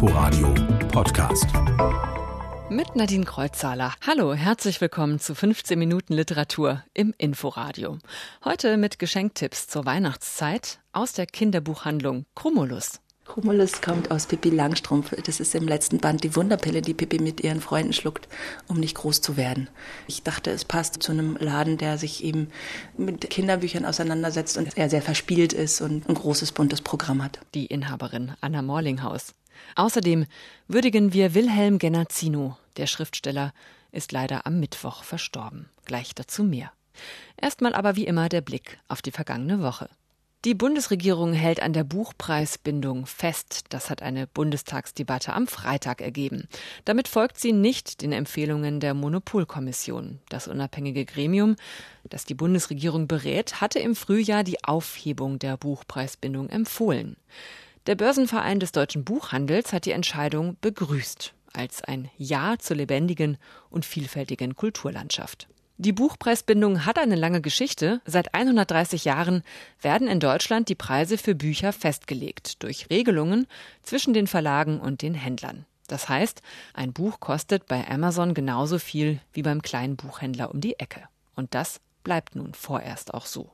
Inforadio Podcast. Mit Nadine Kreuzhaler. Hallo, herzlich willkommen zu 15 Minuten Literatur im Inforadio. Heute mit Geschenktipps zur Weihnachtszeit aus der Kinderbuchhandlung Cumulus. Cumulus kommt aus Pippi Langstrumpf. Das ist im letzten Band die Wunderpille, die Pippi mit ihren Freunden schluckt, um nicht groß zu werden. Ich dachte, es passt zu einem Laden, der sich eben mit Kinderbüchern auseinandersetzt und er sehr verspielt ist und ein großes buntes Programm hat. Die Inhaberin Anna Morlinghaus. Außerdem würdigen wir Wilhelm Genazzino. Der Schriftsteller ist leider am Mittwoch verstorben. Gleich dazu mehr. Erstmal aber wie immer der Blick auf die vergangene Woche. Die Bundesregierung hält an der Buchpreisbindung fest. Das hat eine Bundestagsdebatte am Freitag ergeben. Damit folgt sie nicht den Empfehlungen der Monopolkommission. Das unabhängige Gremium, das die Bundesregierung berät, hatte im Frühjahr die Aufhebung der Buchpreisbindung empfohlen. Der Börsenverein des deutschen Buchhandels hat die Entscheidung begrüßt als ein Ja zur lebendigen und vielfältigen Kulturlandschaft. Die Buchpreisbindung hat eine lange Geschichte. Seit 130 Jahren werden in Deutschland die Preise für Bücher festgelegt durch Regelungen zwischen den Verlagen und den Händlern. Das heißt, ein Buch kostet bei Amazon genauso viel wie beim kleinen Buchhändler um die Ecke. Und das bleibt nun vorerst auch so.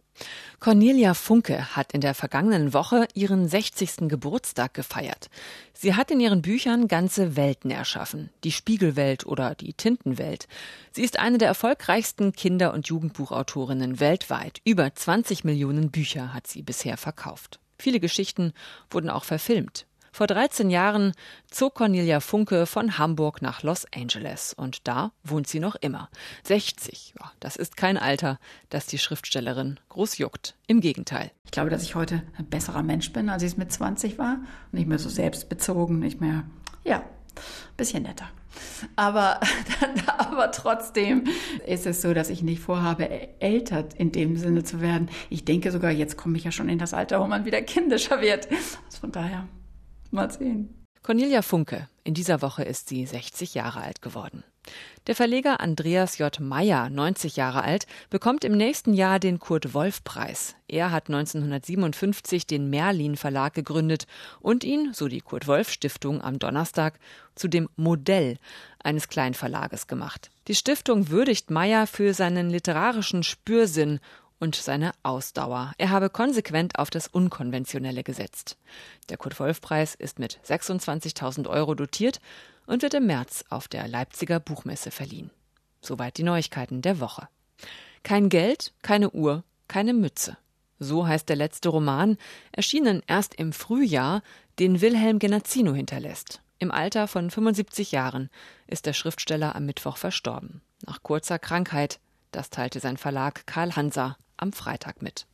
Cornelia Funke hat in der vergangenen Woche ihren 60. Geburtstag gefeiert. Sie hat in ihren Büchern ganze Welten erschaffen, die Spiegelwelt oder die Tintenwelt. Sie ist eine der erfolgreichsten Kinder- und Jugendbuchautorinnen weltweit. Über 20 Millionen Bücher hat sie bisher verkauft. Viele Geschichten wurden auch verfilmt. Vor 13 Jahren zog Cornelia Funke von Hamburg nach Los Angeles und da wohnt sie noch immer. 60, ja, das ist kein Alter, das die Schriftstellerin groß juckt. Im Gegenteil. Ich glaube, dass ich heute ein besserer Mensch bin, als ich es mit 20 war. Nicht mehr so selbstbezogen, nicht mehr, ja, bisschen netter. Aber, aber trotzdem ist es so, dass ich nicht vorhabe, älter in dem Sinne zu werden. Ich denke sogar, jetzt komme ich ja schon in das Alter, wo man wieder kindischer wird. Also von daher Mal sehen. Cornelia Funke. In dieser Woche ist sie 60 Jahre alt geworden. Der Verleger Andreas J. Meyer, 90 Jahre alt, bekommt im nächsten Jahr den Kurt-Wolf-Preis. Er hat 1957 den Merlin Verlag gegründet und ihn, so die Kurt-Wolf-Stiftung am Donnerstag, zu dem Modell eines Kleinverlages gemacht. Die Stiftung würdigt Meyer für seinen literarischen Spürsinn und seine Ausdauer. Er habe konsequent auf das Unkonventionelle gesetzt. Der Kurt-Wolf-Preis ist mit 26.000 Euro dotiert und wird im März auf der Leipziger Buchmesse verliehen. Soweit die Neuigkeiten der Woche. Kein Geld, keine Uhr, keine Mütze. So heißt der letzte Roman, erschienen erst im Frühjahr, den Wilhelm Genazzino hinterlässt. Im Alter von 75 Jahren ist der Schriftsteller am Mittwoch verstorben. Nach kurzer Krankheit, das teilte sein Verlag Karl Hansa am Freitag mit.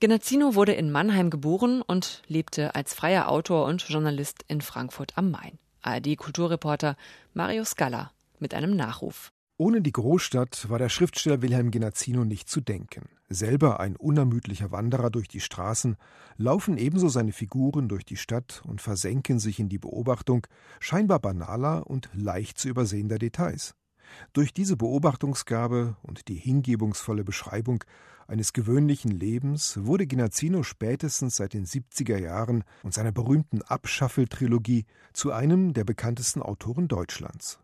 Genazzino wurde in Mannheim geboren und lebte als freier Autor und Journalist in Frankfurt am Main. ARD-Kulturreporter Mario Scala mit einem Nachruf. Ohne die Großstadt war der Schriftsteller Wilhelm Genazzino nicht zu denken. Selber ein unermüdlicher Wanderer durch die Straßen, laufen ebenso seine Figuren durch die Stadt und versenken sich in die Beobachtung scheinbar banaler und leicht zu übersehender Details. Durch diese Beobachtungsgabe und die hingebungsvolle Beschreibung eines gewöhnlichen Lebens wurde Genazzino spätestens seit den 70er Jahren und seiner berühmten Abschaffel-Trilogie zu einem der bekanntesten Autoren Deutschlands.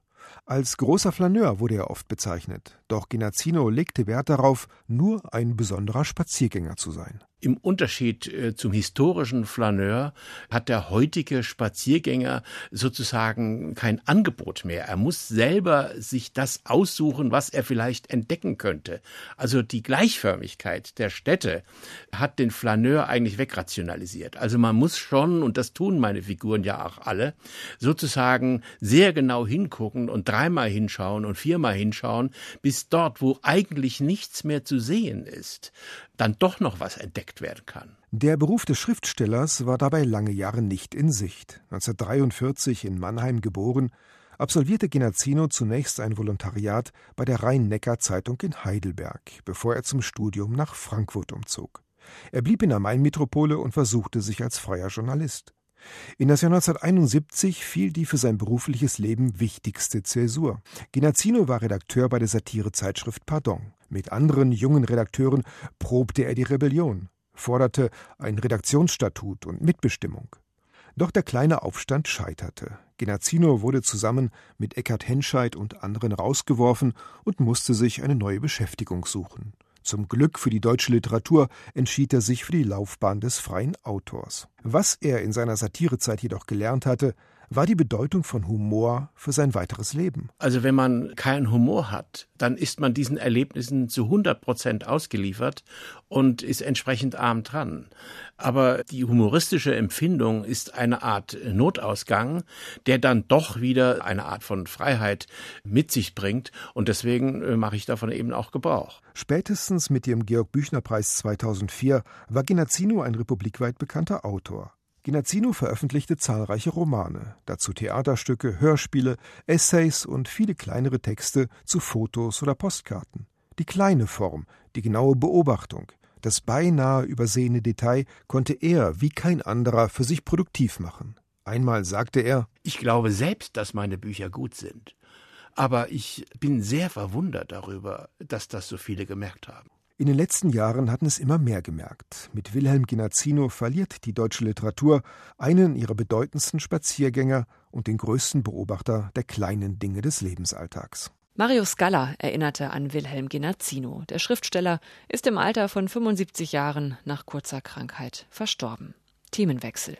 Als großer Flaneur wurde er oft bezeichnet, doch Genazzino legte Wert darauf, nur ein besonderer Spaziergänger zu sein. Im Unterschied äh, zum historischen Flaneur hat der heutige Spaziergänger sozusagen kein Angebot mehr. Er muss selber sich das aussuchen, was er vielleicht entdecken könnte. Also die Gleichförmigkeit der Städte hat den Flaneur eigentlich wegrationalisiert. Also man muss schon, und das tun meine Figuren ja auch alle, sozusagen sehr genau hingucken und dreimal hinschauen und viermal hinschauen, bis dort, wo eigentlich nichts mehr zu sehen ist, dann doch noch was entdeckt werden kann. Der Beruf des Schriftstellers war dabei lange Jahre nicht in Sicht. 1943 in Mannheim geboren, absolvierte Genazzino zunächst ein Volontariat bei der Rhein-Neckar-Zeitung in Heidelberg, bevor er zum Studium nach Frankfurt umzog. Er blieb in der Main-Metropole und versuchte sich als freier Journalist. In das Jahr 1971 fiel die für sein berufliches Leben wichtigste Zäsur. Genazzino war Redakteur bei der Satirezeitschrift Pardon. Mit anderen jungen Redakteuren probte er die Rebellion, forderte ein Redaktionsstatut und Mitbestimmung. Doch der kleine Aufstand scheiterte. Genazzino wurde zusammen mit Eckhard Henscheid und anderen rausgeworfen und musste sich eine neue Beschäftigung suchen. Zum Glück für die deutsche Literatur entschied er sich für die Laufbahn des freien Autors. Was er in seiner Satirezeit jedoch gelernt hatte, war die Bedeutung von Humor für sein weiteres Leben. Also wenn man keinen Humor hat, dann ist man diesen Erlebnissen zu 100 Prozent ausgeliefert und ist entsprechend arm dran. Aber die humoristische Empfindung ist eine Art Notausgang, der dann doch wieder eine Art von Freiheit mit sich bringt. Und deswegen äh, mache ich davon eben auch Gebrauch. Spätestens mit dem Georg-Büchner-Preis 2004 war Genazzino ein republikweit bekannter Autor. Genazzino veröffentlichte zahlreiche Romane, dazu Theaterstücke, Hörspiele, Essays und viele kleinere Texte zu Fotos oder Postkarten. Die kleine Form, die genaue Beobachtung, das beinahe übersehene Detail konnte er wie kein anderer für sich produktiv machen. Einmal sagte er Ich glaube selbst, dass meine Bücher gut sind. Aber ich bin sehr verwundert darüber, dass das so viele gemerkt haben. In den letzten Jahren hatten es immer mehr gemerkt. Mit Wilhelm Genazzino verliert die deutsche Literatur einen ihrer bedeutendsten Spaziergänger und den größten Beobachter der kleinen Dinge des Lebensalltags. Mario Scala erinnerte an Wilhelm Genazzino. Der Schriftsteller ist im Alter von 75 Jahren nach kurzer Krankheit verstorben. Themenwechsel.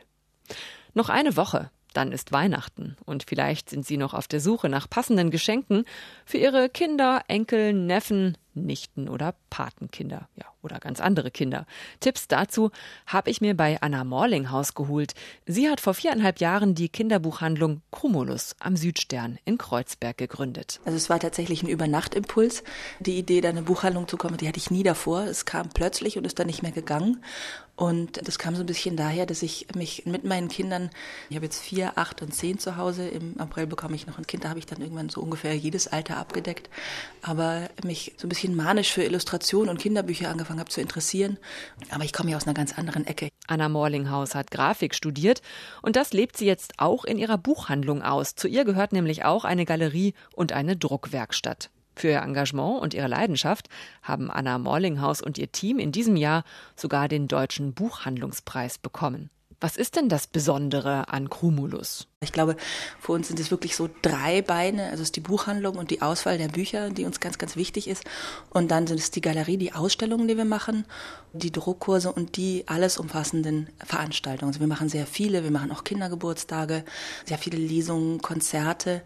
Noch eine Woche, dann ist Weihnachten und vielleicht sind Sie noch auf der Suche nach passenden Geschenken für Ihre Kinder, Enkel, Neffen, Nichten oder Patenkinder, ja, oder ganz andere Kinder. Tipps dazu habe ich mir bei Anna Morlinghaus geholt. Sie hat vor viereinhalb Jahren die Kinderbuchhandlung Cumulus am Südstern in Kreuzberg gegründet. Also es war tatsächlich ein Übernachtimpuls. Die Idee, da eine Buchhandlung zu kommen, die hatte ich nie davor. Es kam plötzlich und ist dann nicht mehr gegangen. Und das kam so ein bisschen daher, dass ich mich mit meinen Kindern, ich habe jetzt vier, acht und zehn zu Hause, im April bekomme ich noch ein Kind, da habe ich dann irgendwann so ungefähr jedes Alter abgedeckt, aber mich so ein bisschen manisch für Illustration und Kinderbücher angefangen habe zu interessieren. Aber ich komme ja aus einer ganz anderen Ecke. Anna Morlinghaus hat Grafik studiert und das lebt sie jetzt auch in ihrer Buchhandlung aus. Zu ihr gehört nämlich auch eine Galerie und eine Druckwerkstatt. Für ihr Engagement und ihre Leidenschaft haben Anna Morlinghaus und ihr Team in diesem Jahr sogar den Deutschen Buchhandlungspreis bekommen. Was ist denn das Besondere an Cumulus? Ich glaube, für uns sind es wirklich so drei Beine. Also es ist die Buchhandlung und die Auswahl der Bücher, die uns ganz, ganz wichtig ist. Und dann sind es die Galerie, die Ausstellungen, die wir machen, die Druckkurse und die alles umfassenden Veranstaltungen. Also wir machen sehr viele, wir machen auch Kindergeburtstage, sehr viele Lesungen, Konzerte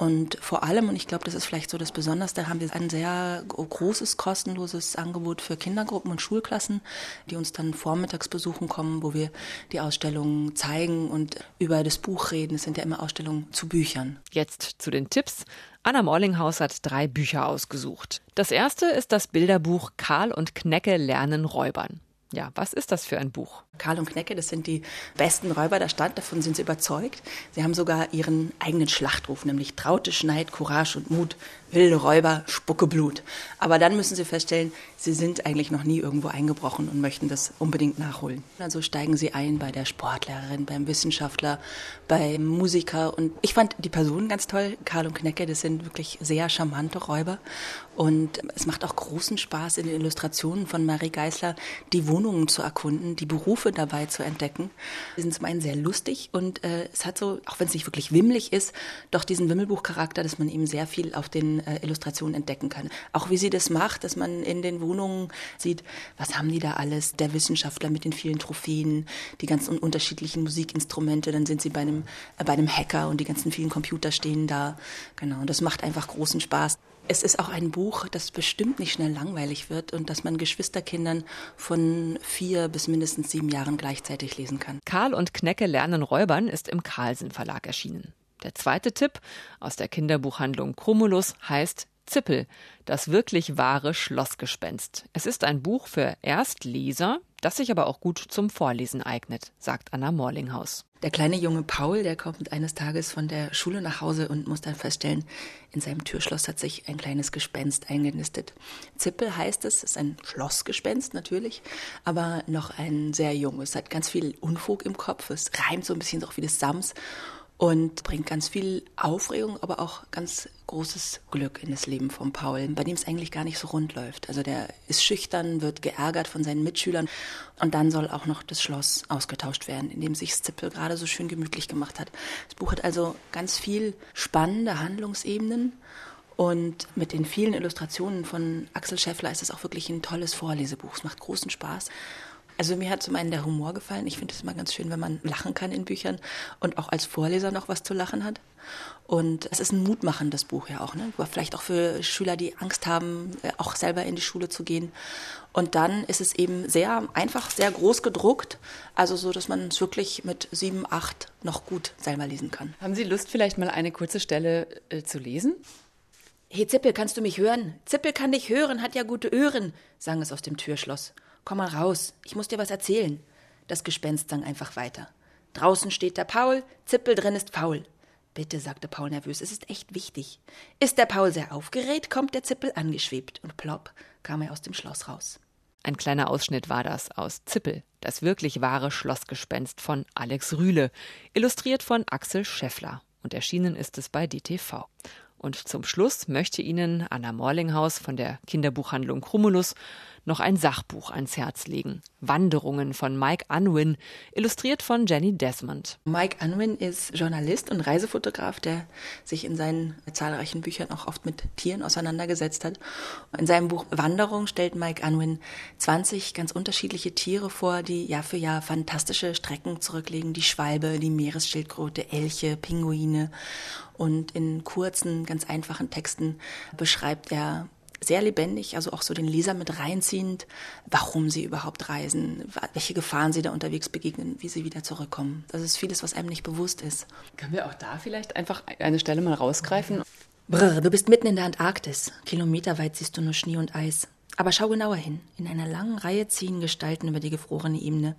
und vor allem, und ich glaube, das ist vielleicht so das Besonderste, haben wir ein sehr großes kostenloses Angebot für Kindergruppen und Schulklassen, die uns dann vormittags besuchen kommen, wo wir die Ausstellungen zeigen und über das Buch reden. Es sind ja immer Ausstellungen zu Büchern. Jetzt zu den Tipps. Anna Morlinghaus hat drei Bücher ausgesucht. Das erste ist das Bilderbuch Karl und Knecke lernen Räubern. Ja, was ist das für ein Buch? Karl und Knecke, das sind die besten Räuber der Stadt, davon sind sie überzeugt. Sie haben sogar ihren eigenen Schlachtruf, nämlich Traute, Schneid, Courage und Mut, wilde Räuber, spucke Blut. Aber dann müssen sie feststellen, sie sind eigentlich noch nie irgendwo eingebrochen und möchten das unbedingt nachholen. Also steigen sie ein bei der Sportlehrerin, beim Wissenschaftler, beim Musiker und ich fand die Personen ganz toll. Karl und Knecke, das sind wirklich sehr charmante Räuber und es macht auch großen Spaß in den Illustrationen von Marie Geisler, die Wohnungen zu erkunden, die Berufe dabei zu entdecken. Sie sind zum einen sehr lustig und äh, es hat so, auch wenn es nicht wirklich wimmelig ist, doch diesen Wimmelbuchcharakter, dass man eben sehr viel auf den äh, Illustrationen entdecken kann. Auch wie sie das macht, dass man in den Wohnungen sieht, was haben die da alles, der Wissenschaftler mit den vielen Trophäen, die ganzen unterschiedlichen Musikinstrumente, dann sind sie bei einem, äh, bei einem Hacker und die ganzen vielen Computer stehen da. Genau, und das macht einfach großen Spaß. Es ist auch ein Buch, das bestimmt nicht schnell langweilig wird und das man Geschwisterkindern von vier bis mindestens sieben Jahren gleichzeitig lesen kann. Karl und Knecke lernen Räubern ist im Carlsen Verlag erschienen. Der zweite Tipp aus der Kinderbuchhandlung Chromulus heißt Zippel, das wirklich wahre Schlossgespenst. Es ist ein Buch für Erstleser, das sich aber auch gut zum Vorlesen eignet, sagt Anna Morlinghaus. Der kleine junge Paul, der kommt eines Tages von der Schule nach Hause und muss dann feststellen, in seinem Türschloss hat sich ein kleines Gespenst eingenistet. Zippel heißt es, ist ein Schlossgespenst natürlich, aber noch ein sehr junges. Es hat ganz viel Unfug im Kopf, es reimt so ein bisschen auch wie das Sams und bringt ganz viel Aufregung, aber auch ganz großes Glück in das Leben von Paul, bei dem es eigentlich gar nicht so rund läuft. Also der ist schüchtern, wird geärgert von seinen Mitschülern und dann soll auch noch das Schloss ausgetauscht werden, in dem sich Zippel gerade so schön gemütlich gemacht hat. Das Buch hat also ganz viel spannende Handlungsebenen und mit den vielen Illustrationen von Axel Scheffler ist es auch wirklich ein tolles Vorlesebuch. Es macht großen Spaß. Also mir hat zum einen der Humor gefallen. Ich finde es immer ganz schön, wenn man lachen kann in Büchern und auch als Vorleser noch was zu lachen hat. Und es ist ein mutmachendes Buch ja auch, ne? vielleicht auch für Schüler, die Angst haben, äh, auch selber in die Schule zu gehen. Und dann ist es eben sehr einfach, sehr groß gedruckt, also so, dass man es wirklich mit sieben, acht noch gut selber lesen kann. Haben Sie Lust, vielleicht mal eine kurze Stelle äh, zu lesen? Hey Zippel, kannst du mich hören? Zippel kann dich hören, hat ja gute Öhren, sang es aus dem Türschloss. Komm mal raus, ich muss dir was erzählen. Das Gespenst sang einfach weiter. Draußen steht der Paul, Zippel drin ist faul. Bitte, sagte Paul nervös, es ist echt wichtig. Ist der Paul sehr aufgeregt, kommt der Zippel angeschwebt und plopp kam er aus dem Schloss raus. Ein kleiner Ausschnitt war das aus Zippel, das wirklich wahre Schlossgespenst von Alex Rühle, illustriert von Axel Scheffler und erschienen ist es bei DTV. Und zum Schluss möchte Ihnen Anna Morlinghaus von der Kinderbuchhandlung Chromulus noch ein Sachbuch ans Herz legen. Wanderungen von Mike Unwin, illustriert von Jenny Desmond. Mike Unwin ist Journalist und Reisefotograf, der sich in seinen zahlreichen Büchern auch oft mit Tieren auseinandergesetzt hat. In seinem Buch Wanderung stellt Mike Unwin 20 ganz unterschiedliche Tiere vor, die Jahr für Jahr fantastische Strecken zurücklegen. Die Schwalbe, die Meeresschildkröte, Elche, Pinguine. Und in kurzen, ganz einfachen Texten beschreibt er sehr lebendig, also auch so den Leser mit reinziehend, warum sie überhaupt reisen, welche Gefahren sie da unterwegs begegnen, wie sie wieder zurückkommen. Das ist vieles, was einem nicht bewusst ist. Können wir auch da vielleicht einfach eine Stelle mal rausgreifen? Brr, du bist mitten in der Antarktis. Kilometerweit siehst du nur Schnee und Eis. Aber schau genauer hin. In einer langen Reihe ziehen Gestalten über die gefrorene Ebene.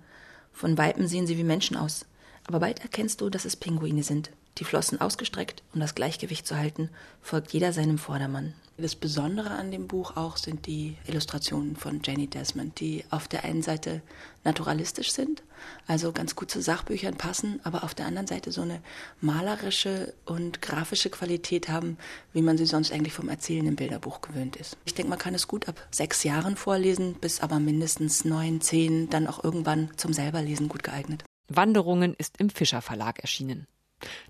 Von Weitem sehen sie wie Menschen aus. Aber bald erkennst du, dass es Pinguine sind. Die Flossen ausgestreckt, um das Gleichgewicht zu halten, folgt jeder seinem Vordermann. Das Besondere an dem Buch auch sind die Illustrationen von Jenny Desmond, die auf der einen Seite naturalistisch sind, also ganz gut zu Sachbüchern passen, aber auf der anderen Seite so eine malerische und grafische Qualität haben, wie man sie sonst eigentlich vom Erzählen im Bilderbuch gewöhnt ist. Ich denke, man kann es gut ab sechs Jahren vorlesen, bis aber mindestens neun, zehn, dann auch irgendwann zum selberlesen gut geeignet. Wanderungen ist im Fischer Verlag erschienen.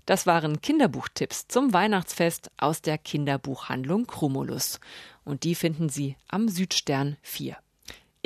Das waren Kinderbuchtipps zum Weihnachtsfest aus der Kinderbuchhandlung Chromulus. Und die finden Sie am Südstern 4.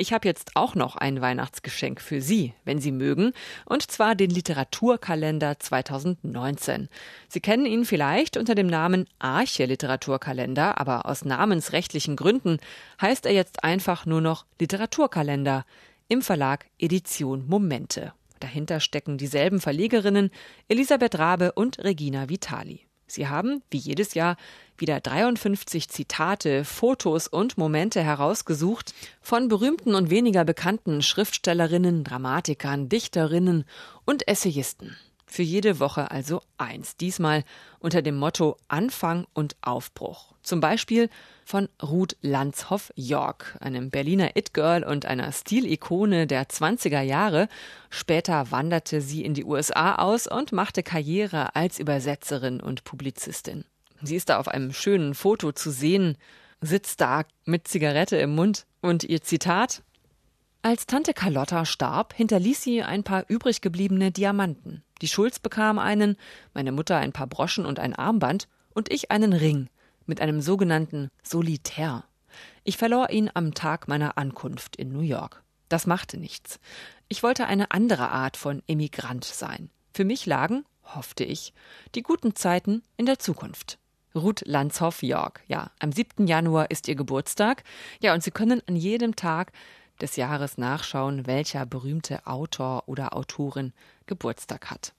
Ich habe jetzt auch noch ein Weihnachtsgeschenk für Sie, wenn Sie mögen, und zwar den Literaturkalender 2019. Sie kennen ihn vielleicht unter dem Namen Arche Literaturkalender, aber aus namensrechtlichen Gründen heißt er jetzt einfach nur noch Literaturkalender im Verlag Edition Momente. Dahinter stecken dieselben Verlegerinnen Elisabeth Rabe und Regina Vitali. Sie haben, wie jedes Jahr, wieder 53 Zitate, Fotos und Momente herausgesucht von berühmten und weniger bekannten Schriftstellerinnen, Dramatikern, Dichterinnen und Essayisten. Für jede Woche also eins. Diesmal unter dem Motto Anfang und Aufbruch. Zum Beispiel von Ruth Lanzhoff York, einem Berliner It-Girl und einer Stilikone der 20er Jahre. Später wanderte sie in die USA aus und machte Karriere als Übersetzerin und Publizistin. Sie ist da auf einem schönen Foto zu sehen, sitzt da mit Zigarette im Mund und ihr Zitat als Tante Carlotta starb, hinterließ sie ein paar übrig gebliebene Diamanten. Die Schulz bekam einen, meine Mutter ein paar Broschen und ein Armband und ich einen Ring mit einem sogenannten Solitär. Ich verlor ihn am Tag meiner Ankunft in New York. Das machte nichts. Ich wollte eine andere Art von Emigrant sein. Für mich lagen, hoffte ich, die guten Zeiten in der Zukunft. Ruth Lanzhoff York. Ja, am 7. Januar ist ihr Geburtstag. Ja, und Sie können an jedem Tag des Jahres nachschauen, welcher berühmte Autor oder Autorin Geburtstag hat.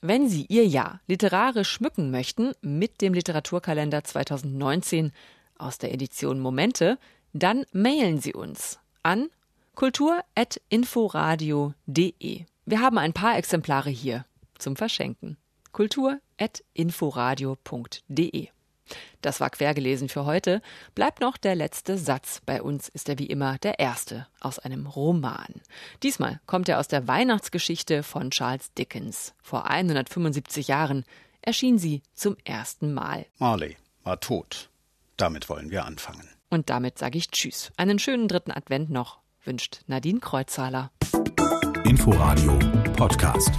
Wenn Sie Ihr Jahr literarisch schmücken möchten mit dem Literaturkalender 2019 aus der Edition Momente, dann mailen Sie uns an kultur.inforadio.de. Wir haben ein paar Exemplare hier zum Verschenken. kultur.inforadio.de Das war quergelesen für heute. Bleibt noch der letzte Satz. Bei uns ist er wie immer der erste aus einem Roman. Diesmal kommt er aus der Weihnachtsgeschichte von Charles Dickens. Vor 175 Jahren erschien sie zum ersten Mal. Marley war tot. Damit wollen wir anfangen. Und damit sage ich Tschüss. Einen schönen dritten Advent noch, wünscht Nadine Kreuzhaler. Inforadio Podcast.